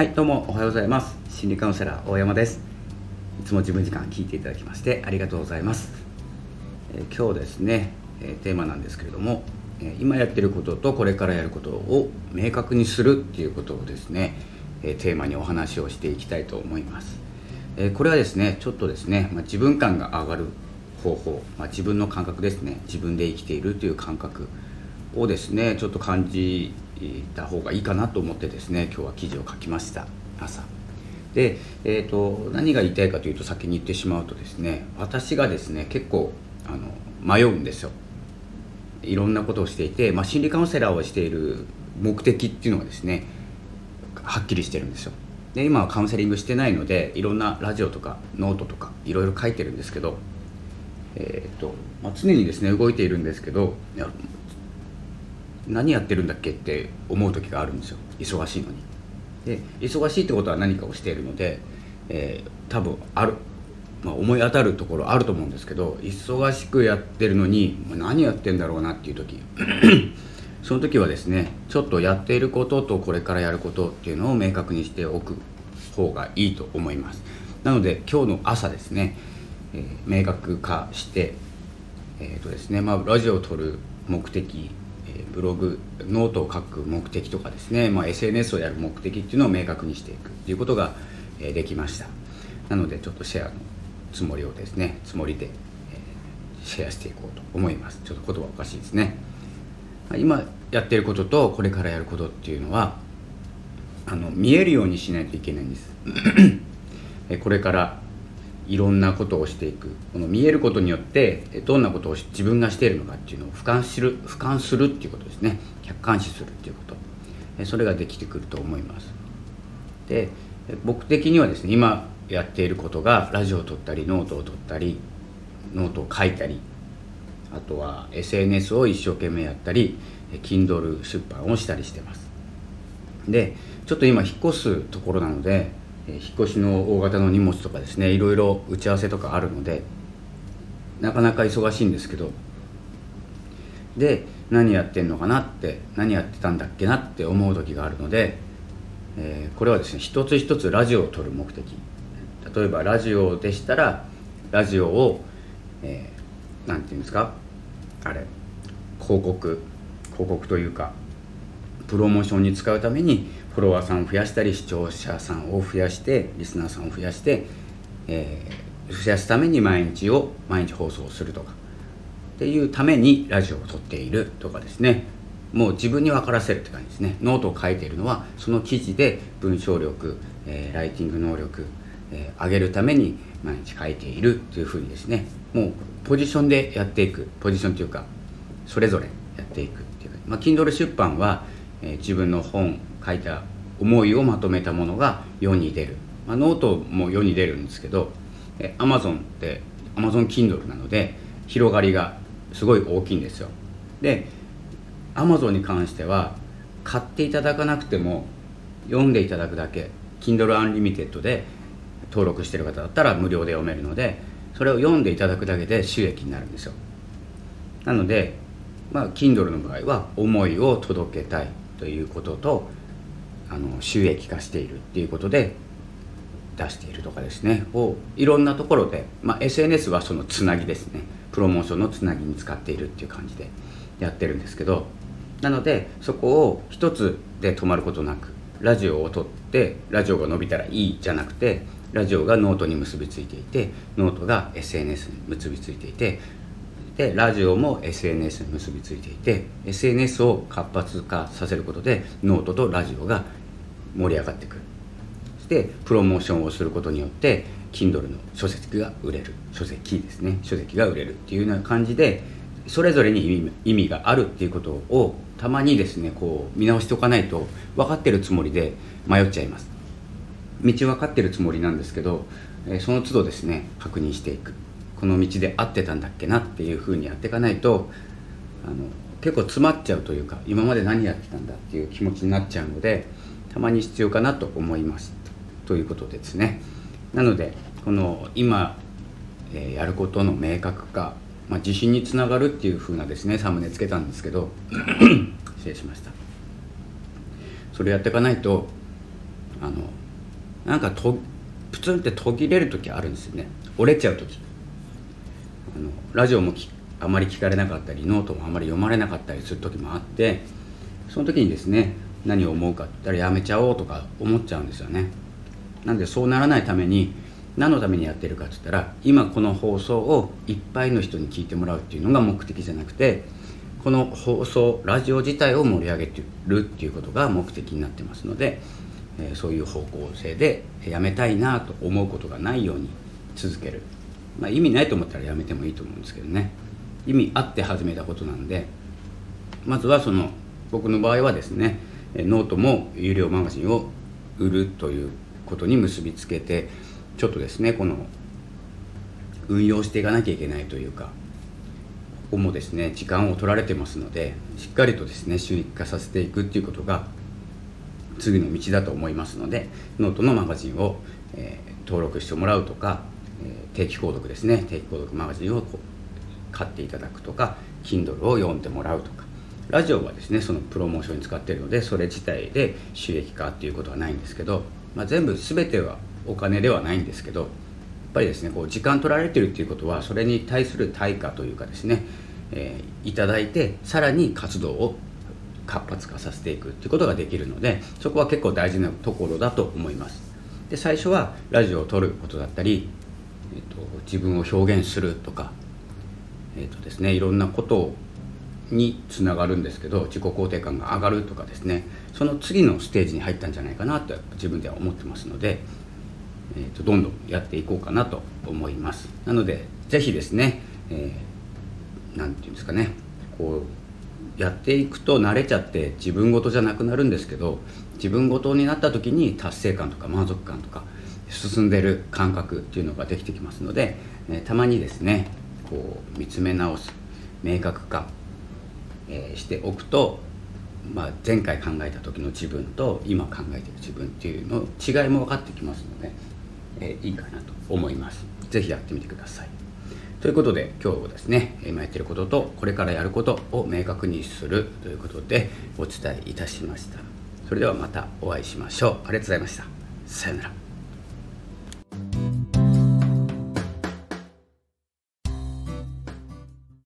はいどうもおはようございます。心理カウンセラー大山です。いつも自分時間聞いていただきましてありがとうございます、えー、今日ですね、えー、テーマなんですけれども、え今やってることとこれからやることを明確にするっていうことをですね、えテーマにお話をしていきたいと思います、えこれはですねちょっとですね、まあ、自分感が上がる方法、まあ、自分の感覚ですね自分で生きているという感覚をですねちょっと感じた方がいいかなと思ってですね今日は記事を書きました。朝。で、えーと、何が言いたいかというと先に言ってしまうとですね私がですね結構あの迷うんですよ。いろんなことをしていて、まあ、心理カウンセラーをしている目的っていうのはですねはっきりしてるんですよ。で今はカウンセリングしてないのでいろんなラジオとかノートとかいろいろ書いてるんですけどえーとまあ、常にですね動いているんですけど何やってるんだっけって思う時があるんですよ。忙しいのに。で忙しいってことは何かをしているので、えー、多分ある、まあ、思い当たるところあると思うんですけど忙しくやってるのに何やってんだろうなっていう時。その時はですねちょっとやっていることとこれからやることっていうのを明確にしておく方がいいと思います。なので今日の朝ですね、えー、明確化してえーとですねまあ、ラジオを撮る目的ブログノートを書く目的とかですね、まあ、SNS をやる目的っていうのを明確にしていくっていうことが、できました。なのでちょっとシェアのつもりをですねつもりで、シェアしていこうと思います。ちょっと言葉おかしいですね。今やってることとこれからやることっていうのはあの見えるようにしないといけないんです。これからいろんなことをしていく。この見えることによってどんなことを自分がしているのかっていうのを俯瞰する俯瞰するっていうことですね。客観視するっていうこと。それができてくると思います。で僕的にはですね今やっていることがラジオを撮ったりノートを撮ったりノートを書いたりあとは SNS を一生懸命やったり Kindle 出版をしたりしてます。でちょっと今引っ越すところなので引っ越しの大型の荷物とかですねいろいろ打ち合わせとかあるのでなかなか忙しいんですけどで何やってんのかなって何やってたんだっけなって思う時があるので、えー、これはですね一つ一つラジオを撮る目的。例えばラジオでしたらラジオを何、えー、て言うんですかあれ広告広告というかプロモーションに使うためにフォロワーさんを増やしたり視聴者さんを増やしてリスナーさんを増やして、えー、増やすために毎日を毎日放送するとかっていうためにラジオを撮っているとかですね。もう自分に分からせるって感じですね。ノートを書いているのはその記事で文章力、えー、ライティング能力、えー、上げるために毎日書いているというふうにですね。もうポジションでやっていく。ポジションというかそれぞれやっていくっていう。まあ Kindle 出版はえ、自分の本書いた思いをまとめたものが世に出る、まあ、ノートも世に出るんですけど、えー、Amazon ってアマゾン Kindle なので広がりがすごい大きいんですよ。で Amazon に関しては買っていただかなくても読んでいただくだけ Kindle Unlimited で登録してる方だったら無料で読めるのでそれを読んでいただくだけで収益になるんですよ。なのでまあ Kindle の場合は思いを届けたいということとあの収益化しているっていうことで出しているとかですね。をいろんなところで、まあ、SNS はそのつなぎですね。プロモーションのつなぎに使っているっていう感じでやってるんですけどなのでそこを一つで止まることなくラジオを撮ってラジオが伸びたらいいじゃなくてラジオがノートに結びついていてノートが SNS に結びついていてでラジオも SNS に結びついていて SNS を活発化させることでノートとラジオが盛り上がってく。るそしてプロモーションをすることによって Kindle の書籍が売れる。書籍ですね。書籍が売れるっていうような感じでそれぞれに意味意味があるっていうことをたまにですねこう見直しておかないと分かってるつもりで迷っちゃいます。道分かってるつもりなんですけどその都度ですね確認していく。この道で合ってたんだっけなっていうふうにやっていかないとあの結構詰まっちゃうというか今まで何やってたんだっていう気持ちになっちゃうのでたまに必要かなと思います。ということですね。なのでこの今、えー、やることの明確化、まあ、自信につながるっていうふうなですねサムネつけたんですけど 失礼しました。それやっていかないとあのなんかとプツンって途切れる時あるんですよね。折れちゃう時。あのラジオもあまり聞かれなかったりノートもあまり読まれなかったりする時もあってその時にですね何を思うかって言ったらやめちゃおうとか思っちゃうんですよね。なんでそうならないために何のためにやってるかって言ったら今この放送をいっぱいの人に聞いてもらうっていうのが目的じゃなくてこの放送ラジオ自体を盛り上げてるっていうことが目的になってますので、えー、そういう方向性でやめたいなと思うことがないように続ける、まあ、意味ないと思ったらやめてもいいと思うんですけどね。意味あって始めたことなんでまずはその僕の場合はですねノートも有料マガジンを売るということに結びつけてちょっとですねこの運用していかなきゃいけないというかここもですね時間を取られてますのでしっかりとですね収益化させていくっていうことが次の道だと思いますのでノートのマガジンを、えー、登録してもらうとか、えー、定期購読ですね定期購読マガジンを買っていただくとか Kindle を読んでもらうとかラジオはですねそのプロモーションに使ってるのでそれ自体で収益化っていうことはないんですけど、まあ、全部全てはお金ではないんですけどやっぱりですねこう時間取られてるっていうことはそれに対する対価というかですね、えー、いただいてさらに活動を活発化させていくっていうことができるのでそこは結構大事なところだと思います。で最初はラジオを撮ることだったり、えーと、自分を表現するとか、えーとですね、いろんなことをにつながるんですけど自己肯定感が上がるとかですねその次のステージに入ったんじゃないかなと自分では思ってますのでえーと、どんどんやっていこうかなと思います。なのでぜひですね何、えー、て言うんですかねこうやっていくと慣れちゃって自分事じゃなくなるんですけど自分事になった時に達成感とか満足感とか進んでる感覚っていうのができてきますので、えー、たまにですねこう見つめ直す明確化、えー、しておくとまあ、前回考えた時の自分と今考えてる自分っていうの違いも分かってきますので、えー、いいかなと思います。是非やってみてください。ということで今日ですね今やってることとこれからやることを明確にするということでお伝えいたしました。それではまたお会いしましょう。ありがとうございました。さようなら。